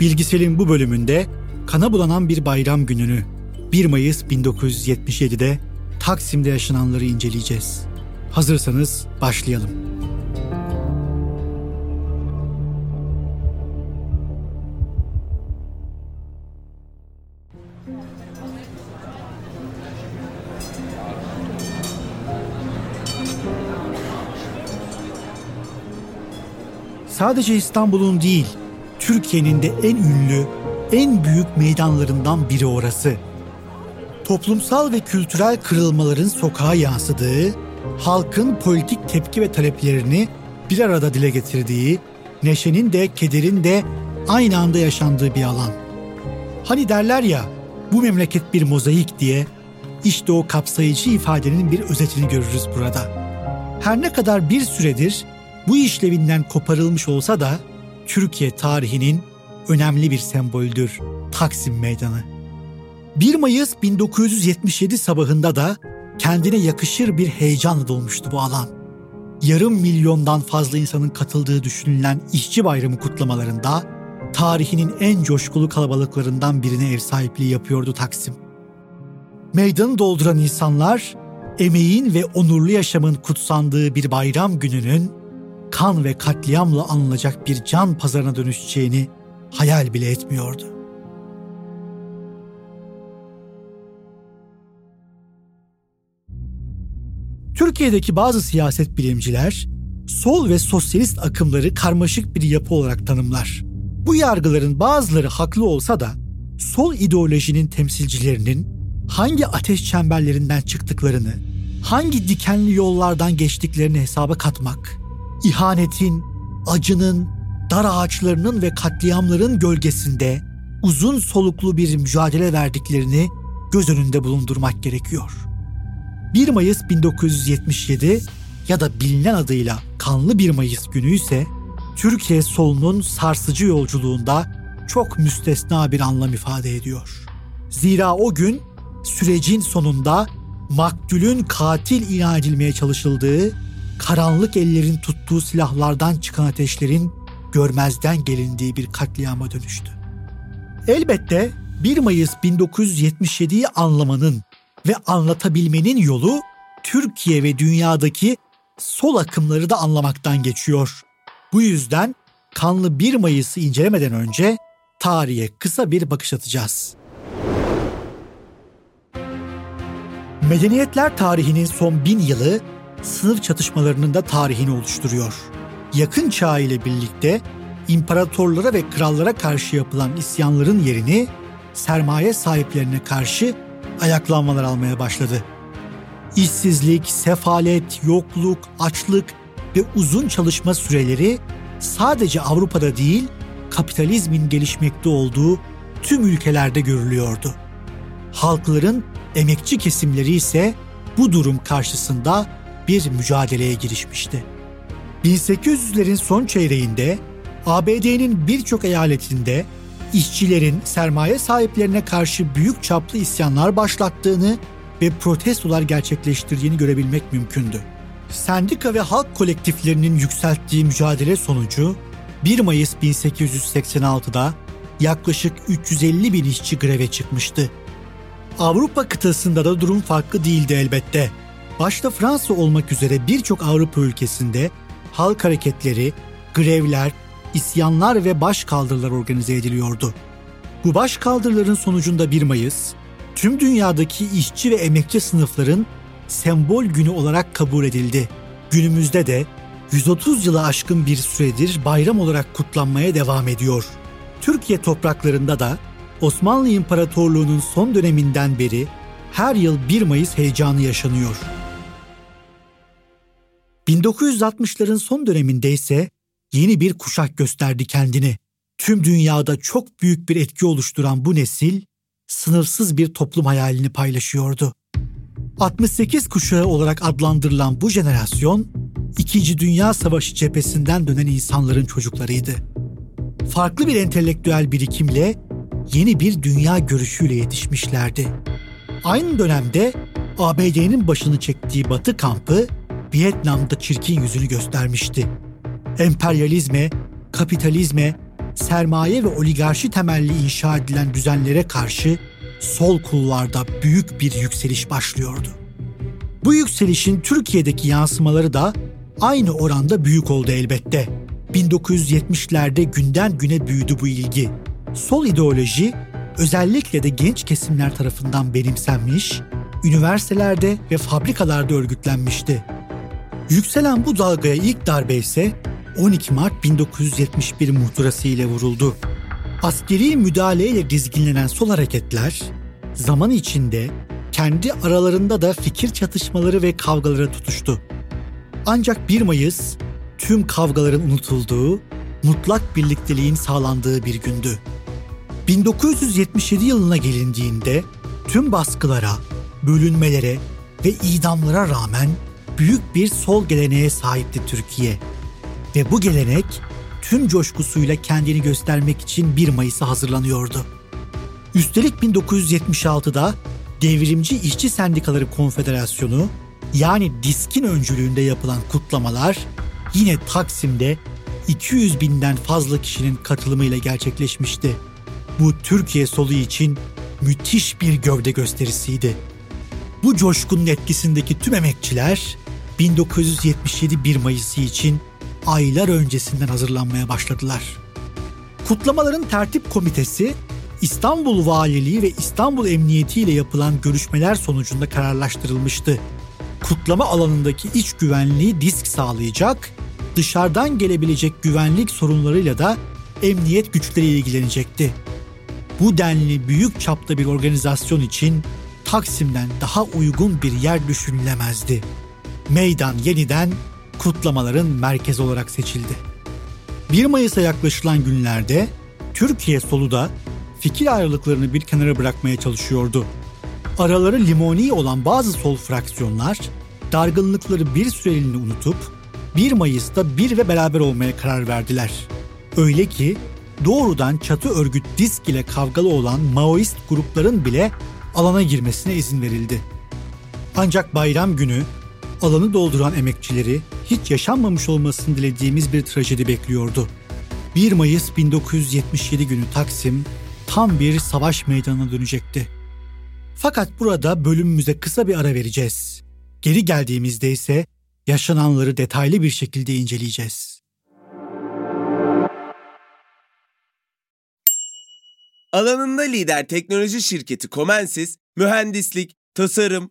Bilgisel'in bu bölümünde kana bulanan bir bayram gününü 1 Mayıs 1977'de Taksim'de yaşananları inceleyeceğiz. Hazırsanız başlayalım. Sadece İstanbul'un değil, Türkiye'nin de en ünlü, en büyük meydanlarından biri orası. Toplumsal ve kültürel kırılmaların sokağa yansıdığı, halkın politik tepki ve taleplerini bir arada dile getirdiği, neşenin de kederin de aynı anda yaşandığı bir alan. Hani derler ya, bu memleket bir mozaik diye, işte o kapsayıcı ifadenin bir özetini görürüz burada. Her ne kadar bir süredir bu işlevinden koparılmış olsa da Türkiye tarihinin önemli bir semboldür Taksim Meydanı. 1 Mayıs 1977 sabahında da kendine yakışır bir heyecanla dolmuştu bu alan. Yarım milyondan fazla insanın katıldığı düşünülen işçi bayramı kutlamalarında tarihinin en coşkulu kalabalıklarından birine ev sahipliği yapıyordu Taksim. Meydanı dolduran insanlar emeğin ve onurlu yaşamın kutsandığı bir bayram gününün kan ve katliamla anılacak bir can pazarına dönüşeceğini hayal bile etmiyordu. Türkiye'deki bazı siyaset bilimciler sol ve sosyalist akımları karmaşık bir yapı olarak tanımlar. Bu yargıların bazıları haklı olsa da sol ideolojinin temsilcilerinin hangi ateş çemberlerinden çıktıklarını, hangi dikenli yollardan geçtiklerini hesaba katmak ihanetin, acının, dar ağaçlarının ve katliamların gölgesinde uzun soluklu bir mücadele verdiklerini göz önünde bulundurmak gerekiyor. 1 Mayıs 1977 ya da bilinen adıyla Kanlı 1 Mayıs günü ise Türkiye solunun sarsıcı yolculuğunda çok müstesna bir anlam ifade ediyor. Zira o gün sürecin sonunda maktulün katil ilan edilmeye çalışıldığı karanlık ellerin tuttuğu silahlardan çıkan ateşlerin görmezden gelindiği bir katliama dönüştü. Elbette 1 Mayıs 1977'yi anlamanın ve anlatabilmenin yolu Türkiye ve dünyadaki sol akımları da anlamaktan geçiyor. Bu yüzden kanlı 1 Mayıs'ı incelemeden önce tarihe kısa bir bakış atacağız. Medeniyetler tarihinin son bin yılı sınıf çatışmalarının da tarihini oluşturuyor. Yakın çağ ile birlikte imparatorlara ve krallara karşı yapılan isyanların yerini sermaye sahiplerine karşı ayaklanmalar almaya başladı. İşsizlik, sefalet, yokluk, açlık ve uzun çalışma süreleri sadece Avrupa'da değil, kapitalizmin gelişmekte olduğu tüm ülkelerde görülüyordu. Halkların emekçi kesimleri ise bu durum karşısında bir mücadeleye girişmişti. 1800'lerin son çeyreğinde ABD'nin birçok eyaletinde işçilerin sermaye sahiplerine karşı büyük çaplı isyanlar başlattığını ve protestolar gerçekleştirdiğini görebilmek mümkündü. Sendika ve halk kolektiflerinin yükselttiği mücadele sonucu 1 Mayıs 1886'da yaklaşık 350 bin işçi greve çıkmıştı. Avrupa kıtasında da durum farklı değildi elbette. Başta Fransa olmak üzere birçok Avrupa ülkesinde halk hareketleri, grevler, isyanlar ve başkaldırılar organize ediliyordu. Bu başkaldırıların sonucunda 1 Mayıs, tüm dünyadaki işçi ve emekçi sınıfların sembol günü olarak kabul edildi. günümüzde de 130 yılı aşkın bir süredir bayram olarak kutlanmaya devam ediyor. Türkiye topraklarında da Osmanlı İmparatorluğu'nun son döneminden beri her yıl 1 Mayıs heyecanı yaşanıyor. 1960'ların son döneminde ise yeni bir kuşak gösterdi kendini. Tüm dünyada çok büyük bir etki oluşturan bu nesil sınırsız bir toplum hayalini paylaşıyordu. 68 kuşağı olarak adlandırılan bu jenerasyon, İkinci Dünya Savaşı cephesinden dönen insanların çocuklarıydı. Farklı bir entelektüel birikimle yeni bir dünya görüşüyle yetişmişlerdi. Aynı dönemde ABD'nin başını çektiği Batı kampı Vietnam'da çirkin yüzünü göstermişti. Emperyalizme, kapitalizme, sermaye ve oligarşi temelli inşa edilen düzenlere karşı sol kulvarda büyük bir yükseliş başlıyordu. Bu yükselişin Türkiye'deki yansımaları da aynı oranda büyük oldu elbette. 1970'lerde günden güne büyüdü bu ilgi. Sol ideoloji özellikle de genç kesimler tarafından benimsenmiş, üniversitelerde ve fabrikalarda örgütlenmişti. Yükselen bu dalgaya ilk darbe ise 12 Mart 1971 muhtırası ile vuruldu. Askeri müdahaleyle dizginlenen sol hareketler zaman içinde kendi aralarında da fikir çatışmaları ve kavgalara tutuştu. Ancak 1 Mayıs tüm kavgaların unutulduğu, mutlak birlikteliğin sağlandığı bir gündü. 1977 yılına gelindiğinde tüm baskılara, bölünmelere ve idamlara rağmen büyük bir sol geleneğe sahipti Türkiye. Ve bu gelenek tüm coşkusuyla kendini göstermek için 1 Mayıs'a hazırlanıyordu. Üstelik 1976'da Devrimci İşçi Sendikaları Konfederasyonu yani DİSK'in öncülüğünde yapılan kutlamalar yine Taksim'de 200 binden fazla kişinin katılımıyla gerçekleşmişti. Bu Türkiye solu için müthiş bir gövde gösterisiydi. Bu coşkunun etkisindeki tüm emekçiler 1977 1 Mayıs'ı için aylar öncesinden hazırlanmaya başladılar. Kutlamaların tertip komitesi İstanbul Valiliği ve İstanbul Emniyeti ile yapılan görüşmeler sonucunda kararlaştırılmıştı. Kutlama alanındaki iç güvenliği disk sağlayacak, dışarıdan gelebilecek güvenlik sorunlarıyla da emniyet güçleri ilgilenecekti. Bu denli büyük çapta bir organizasyon için Taksim'den daha uygun bir yer düşünülemezdi. Meydan yeniden kutlamaların merkezi olarak seçildi. 1 Mayıs'a yaklaşılan günlerde Türkiye solu da fikir ayrılıklarını bir kenara bırakmaya çalışıyordu. Araları limoni olan bazı sol fraksiyonlar dargınlıkları bir süreliğine unutup 1 Mayıs'ta bir ve beraber olmaya karar verdiler. Öyle ki doğrudan çatı örgüt disk ile kavgalı olan Maoist grupların bile alana girmesine izin verildi. Ancak bayram günü alanı dolduran emekçileri hiç yaşanmamış olmasını dilediğimiz bir trajedi bekliyordu. 1 Mayıs 1977 günü Taksim tam bir savaş meydanına dönecekti. Fakat burada bölümümüze kısa bir ara vereceğiz. Geri geldiğimizde ise yaşananları detaylı bir şekilde inceleyeceğiz. Alanında lider teknoloji şirketi Comensis, mühendislik, tasarım,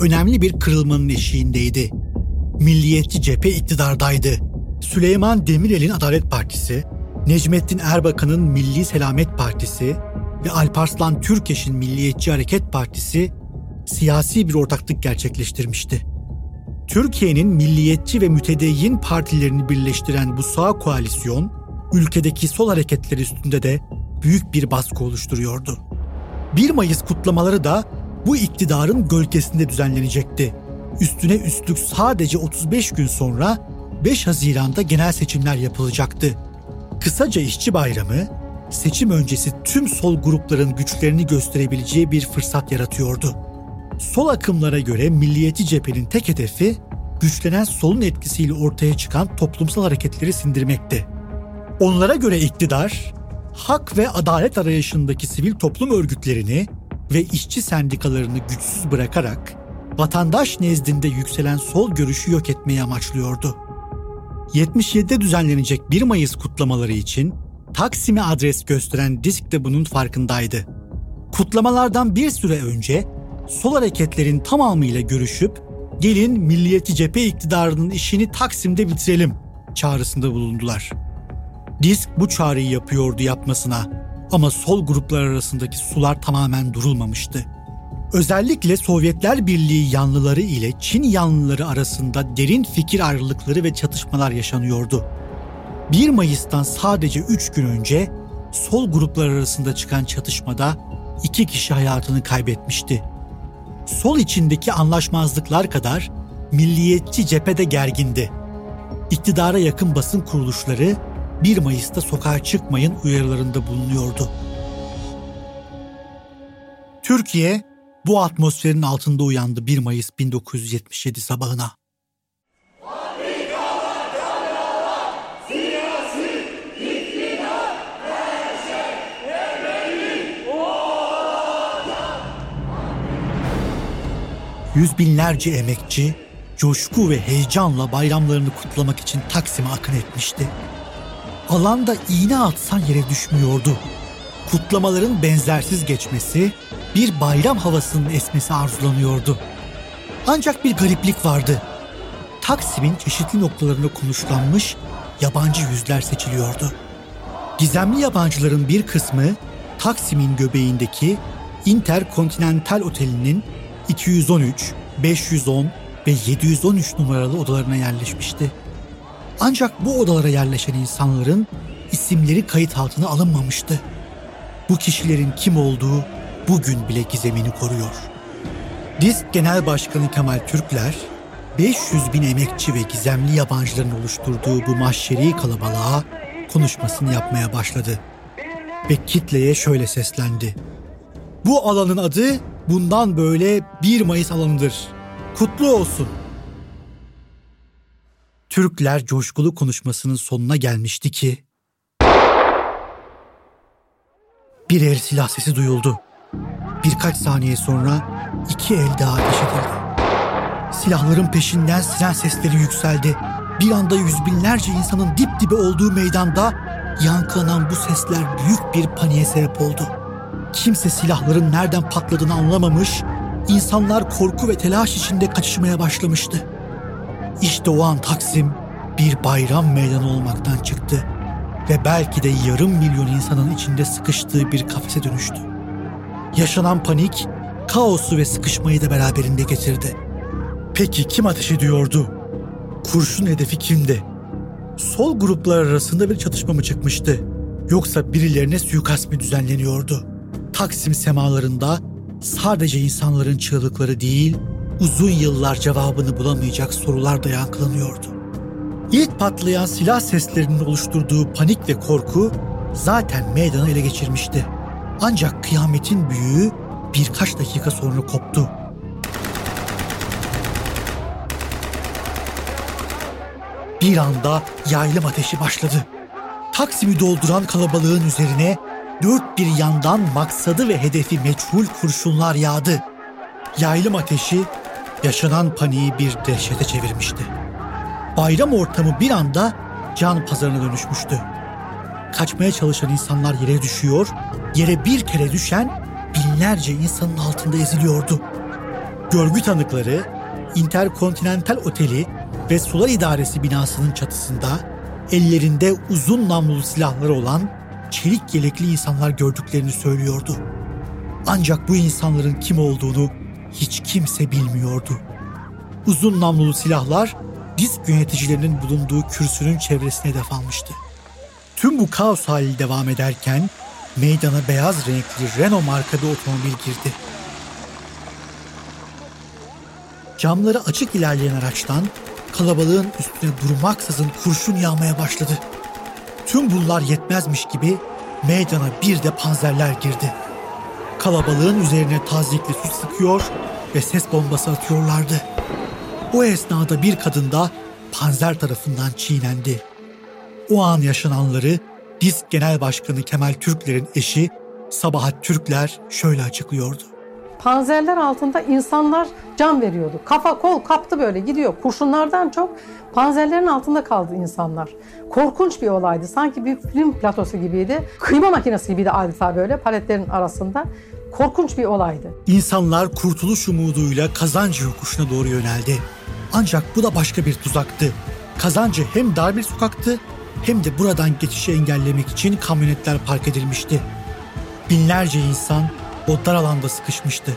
önemli bir kırılmanın eşiğindeydi. Milliyetçi cephe iktidardaydı. Süleyman Demirel'in Adalet Partisi, Necmettin Erbakan'ın Milli Selamet Partisi ve Alparslan Türkeş'in Milliyetçi Hareket Partisi siyasi bir ortaklık gerçekleştirmişti. Türkiye'nin milliyetçi ve mütedeyyin partilerini birleştiren bu sağ koalisyon, ülkedeki sol hareketler üstünde de büyük bir baskı oluşturuyordu. 1 Mayıs kutlamaları da bu iktidarın gölgesinde düzenlenecekti. Üstüne üstlük sadece 35 gün sonra 5 Haziran'da genel seçimler yapılacaktı. Kısaca işçi bayramı, seçim öncesi tüm sol grupların güçlerini gösterebileceği bir fırsat yaratıyordu. Sol akımlara göre milliyetçi cephenin tek hedefi güçlenen solun etkisiyle ortaya çıkan toplumsal hareketleri sindirmekti. Onlara göre iktidar, hak ve adalet arayışındaki sivil toplum örgütlerini ve işçi sendikalarını güçsüz bırakarak vatandaş nezdinde yükselen sol görüşü yok etmeyi amaçlıyordu. 77'de düzenlenecek 1 Mayıs kutlamaları için Taksim'e adres gösteren disk de bunun farkındaydı. Kutlamalardan bir süre önce sol hareketlerin tamamıyla görüşüp gelin milliyetçi cephe iktidarının işini Taksim'de bitirelim çağrısında bulundular. Disk bu çağrıyı yapıyordu yapmasına ama sol gruplar arasındaki sular tamamen durulmamıştı. Özellikle Sovyetler Birliği yanlıları ile Çin yanlıları arasında derin fikir ayrılıkları ve çatışmalar yaşanıyordu. 1 Mayıs'tan sadece 3 gün önce sol gruplar arasında çıkan çatışmada iki kişi hayatını kaybetmişti. Sol içindeki anlaşmazlıklar kadar milliyetçi cephede gergindi. İktidara yakın basın kuruluşları 1 Mayıs'ta sokağa çıkmayın uyarılarında bulunuyordu. Türkiye bu atmosferin altında uyandı 1 Mayıs 1977 sabahına. Yüz binlerce emekçi coşku ve heyecanla bayramlarını kutlamak için Taksim'e akın etmişti. Alanda iğne atsan yere düşmüyordu. Kutlamaların benzersiz geçmesi, bir bayram havasının esmesi arzulanıyordu. Ancak bir gariplik vardı. Taksim'in çeşitli noktalarında konuşlanmış yabancı yüzler seçiliyordu. Gizemli yabancıların bir kısmı Taksim'in göbeğindeki Interkontinental Oteli'nin 213, 510 ve 713 numaralı odalarına yerleşmişti. Ancak bu odalara yerleşen insanların isimleri kayıt altına alınmamıştı. Bu kişilerin kim olduğu bugün bile gizemini koruyor. Disk Genel Başkanı Kemal Türkler, 500 bin emekçi ve gizemli yabancıların oluşturduğu bu mahşeri kalabalığa konuşmasını yapmaya başladı. Ve kitleye şöyle seslendi. Bu alanın adı bundan böyle 1 Mayıs alanıdır. Kutlu olsun. Türkler coşkulu konuşmasının sonuna gelmişti ki bir el silah sesi duyuldu. Birkaç saniye sonra iki el daha ateş edildi. Silahların peşinden siren sesleri yükseldi. Bir anda yüz binlerce insanın dip dibe olduğu meydanda yankılanan bu sesler büyük bir paniğe sebep oldu. Kimse silahların nereden patladığını anlamamış, insanlar korku ve telaş içinde kaçışmaya başlamıştı. İşte o an Taksim bir bayram meydanı olmaktan çıktı ve belki de yarım milyon insanın içinde sıkıştığı bir kafese dönüştü. Yaşanan panik, kaosu ve sıkışmayı da beraberinde getirdi. Peki kim ateş ediyordu? Kurşun hedefi kimdi? Sol gruplar arasında bir çatışma mı çıkmıştı? Yoksa birilerine suikast mı düzenleniyordu? Taksim semalarında sadece insanların çığlıkları değil, uzun yıllar cevabını bulamayacak sorular da yankılanıyordu. İlk patlayan silah seslerinin oluşturduğu panik ve korku zaten meydanı ele geçirmişti. Ancak kıyametin büyüğü birkaç dakika sonra koptu. Bir anda yaylım ateşi başladı. Taksim'i dolduran kalabalığın üzerine dört bir yandan maksadı ve hedefi meçhul kurşunlar yağdı. Yaylım ateşi yaşanan paniği bir dehşete çevirmişti. Bayram ortamı bir anda can pazarına dönüşmüştü. Kaçmaya çalışan insanlar yere düşüyor, yere bir kere düşen binlerce insanın altında eziliyordu. Görgü tanıkları Interkontinental Oteli ve Sular İdaresi binasının çatısında ellerinde uzun namlulu silahları olan çelik yelekli insanlar gördüklerini söylüyordu. Ancak bu insanların kim olduğunu hiç kimse bilmiyordu. Uzun namlulu silahlar disk yöneticilerinin bulunduğu kürsünün çevresine hedef almıştı. Tüm bu kaos hali devam ederken meydana beyaz renkli Renault marka bir otomobil girdi. Camları açık ilerleyen araçtan kalabalığın üstüne durmaksızın kurşun yağmaya başladı. Tüm bunlar yetmezmiş gibi meydana bir de panzerler girdi. Kalabalığın üzerine tazikli su sıkıyor ve ses bombası atıyorlardı. O esnada bir kadın da panzer tarafından çiğnendi. O an yaşananları DİSK Genel Başkanı Kemal Türkler'in eşi Sabahat Türkler şöyle açıklıyordu. Panzerler altında insanlar can veriyordu. Kafa kol kaptı böyle gidiyor. Kurşunlardan çok panzerlerin altında kaldı insanlar. Korkunç bir olaydı. Sanki bir film platosu gibiydi. Kıyma makinesi gibiydi adeta böyle paletlerin arasında. Korkunç bir olaydı. İnsanlar kurtuluş umuduyla Kazancı yokuşuna doğru yöneldi. Ancak bu da başka bir tuzaktı. Kazancı hem dar bir sokaktı hem de buradan geçişi engellemek için kamyonetler park edilmişti. Binlerce insan o dar alanda sıkışmıştı.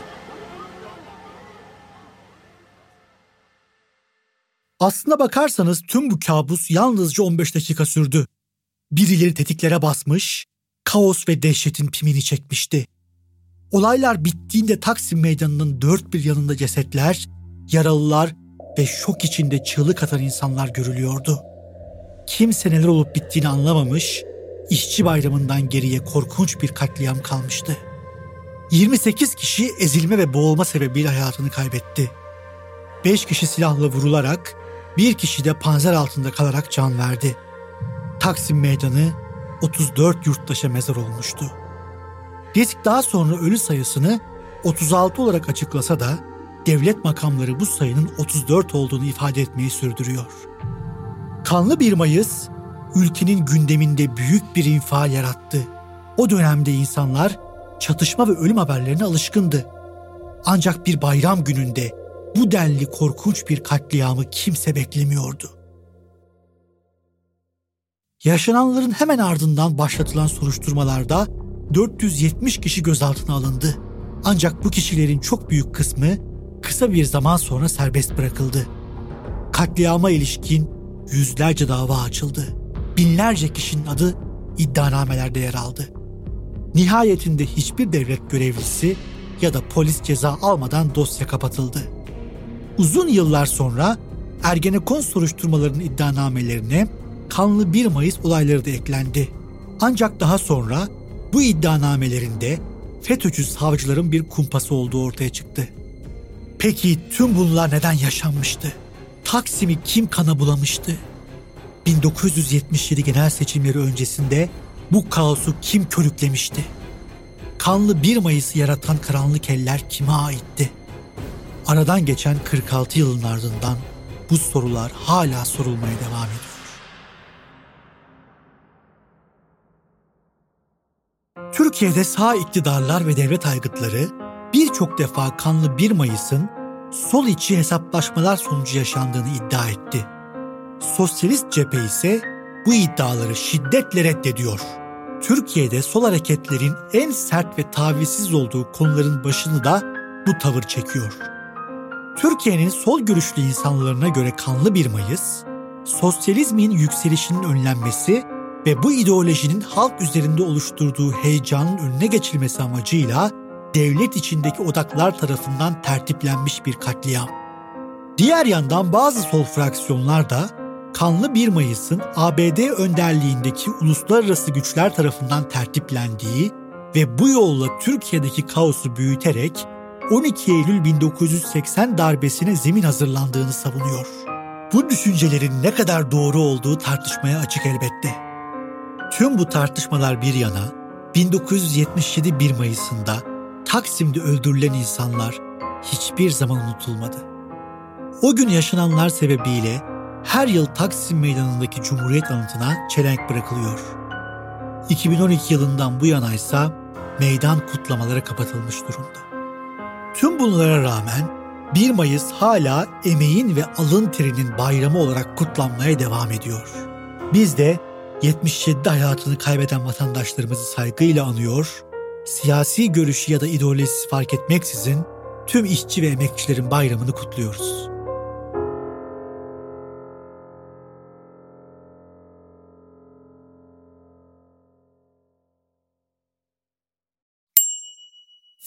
Aslına bakarsanız tüm bu kabus yalnızca 15 dakika sürdü. Birileri tetiklere basmış, kaos ve dehşetin pimini çekmişti. Olaylar bittiğinde Taksim Meydanı'nın dört bir yanında cesetler, yaralılar ve şok içinde çığlık atan insanlar görülüyordu. Kimse neler olup bittiğini anlamamış, işçi bayramından geriye korkunç bir katliam kalmıştı. 28 kişi ezilme ve boğulma sebebiyle hayatını kaybetti. 5 kişi silahla vurularak, bir kişi de panzer altında kalarak can verdi. Taksim Meydanı 34 yurttaşa mezar olmuştu. Disk daha sonra ölü sayısını 36 olarak açıklasa da devlet makamları bu sayının 34 olduğunu ifade etmeyi sürdürüyor. Kanlı 1 Mayıs ülkenin gündeminde büyük bir infial yarattı. O dönemde insanlar çatışma ve ölüm haberlerine alışkındı. Ancak bir bayram gününde bu denli korkunç bir katliamı kimse beklemiyordu. Yaşananların hemen ardından başlatılan soruşturmalarda 470 kişi gözaltına alındı. Ancak bu kişilerin çok büyük kısmı kısa bir zaman sonra serbest bırakıldı. Katliama ilişkin yüzlerce dava açıldı. Binlerce kişinin adı iddianamelerde yer aldı. Nihayetinde hiçbir devlet görevlisi ya da polis ceza almadan dosya kapatıldı. Uzun yıllar sonra Ergenekon soruşturmalarının iddianamelerine kanlı 1 Mayıs olayları da eklendi. Ancak daha sonra bu iddianamelerinde FETÖ'cü savcıların bir kumpası olduğu ortaya çıktı. Peki tüm bunlar neden yaşanmıştı? Taksim'i kim kana bulamıştı? 1977 genel seçimleri öncesinde bu kaosu kim körüklemişti? Kanlı 1 Mayıs'ı yaratan karanlık eller kime aitti? Aradan geçen 46 yılın ardından bu sorular hala sorulmaya devam ediyor. Türkiye'de sağ iktidarlar ve devlet aygıtları birçok defa kanlı 1 Mayıs'ın sol içi hesaplaşmalar sonucu yaşandığını iddia etti. Sosyalist cephe ise bu iddiaları şiddetle reddediyor. Türkiye'de sol hareketlerin en sert ve tavizsiz olduğu konuların başını da bu tavır çekiyor. Türkiye'nin sol görüşlü insanlarına göre kanlı 1 Mayıs, sosyalizmin yükselişinin önlenmesi ve bu ideolojinin halk üzerinde oluşturduğu heyecanın önüne geçilmesi amacıyla devlet içindeki odaklar tarafından tertiplenmiş bir katliam. Diğer yandan bazı sol fraksiyonlar da kanlı 1 Mayıs'ın ABD önderliğindeki uluslararası güçler tarafından tertiplendiği ve bu yolla Türkiye'deki kaosu büyüterek 12 Eylül 1980 darbesine zemin hazırlandığını savunuyor. Bu düşüncelerin ne kadar doğru olduğu tartışmaya açık elbette. Tüm bu tartışmalar bir yana 1977 1 Mayıs'ında Taksim'de öldürülen insanlar hiçbir zaman unutulmadı. O gün yaşananlar sebebiyle her yıl Taksim Meydanı'ndaki Cumhuriyet anıtına çelenk bırakılıyor. 2012 yılından bu yana ise meydan kutlamalara kapatılmış durumda. Tüm bunlara rağmen 1 Mayıs hala emeğin ve alın terinin bayramı olarak kutlanmaya devam ediyor. Biz de 77'de hayatını kaybeden vatandaşlarımızı saygıyla anıyor, siyasi görüşü ya da ideolojisi fark etmeksizin tüm işçi ve emekçilerin bayramını kutluyoruz.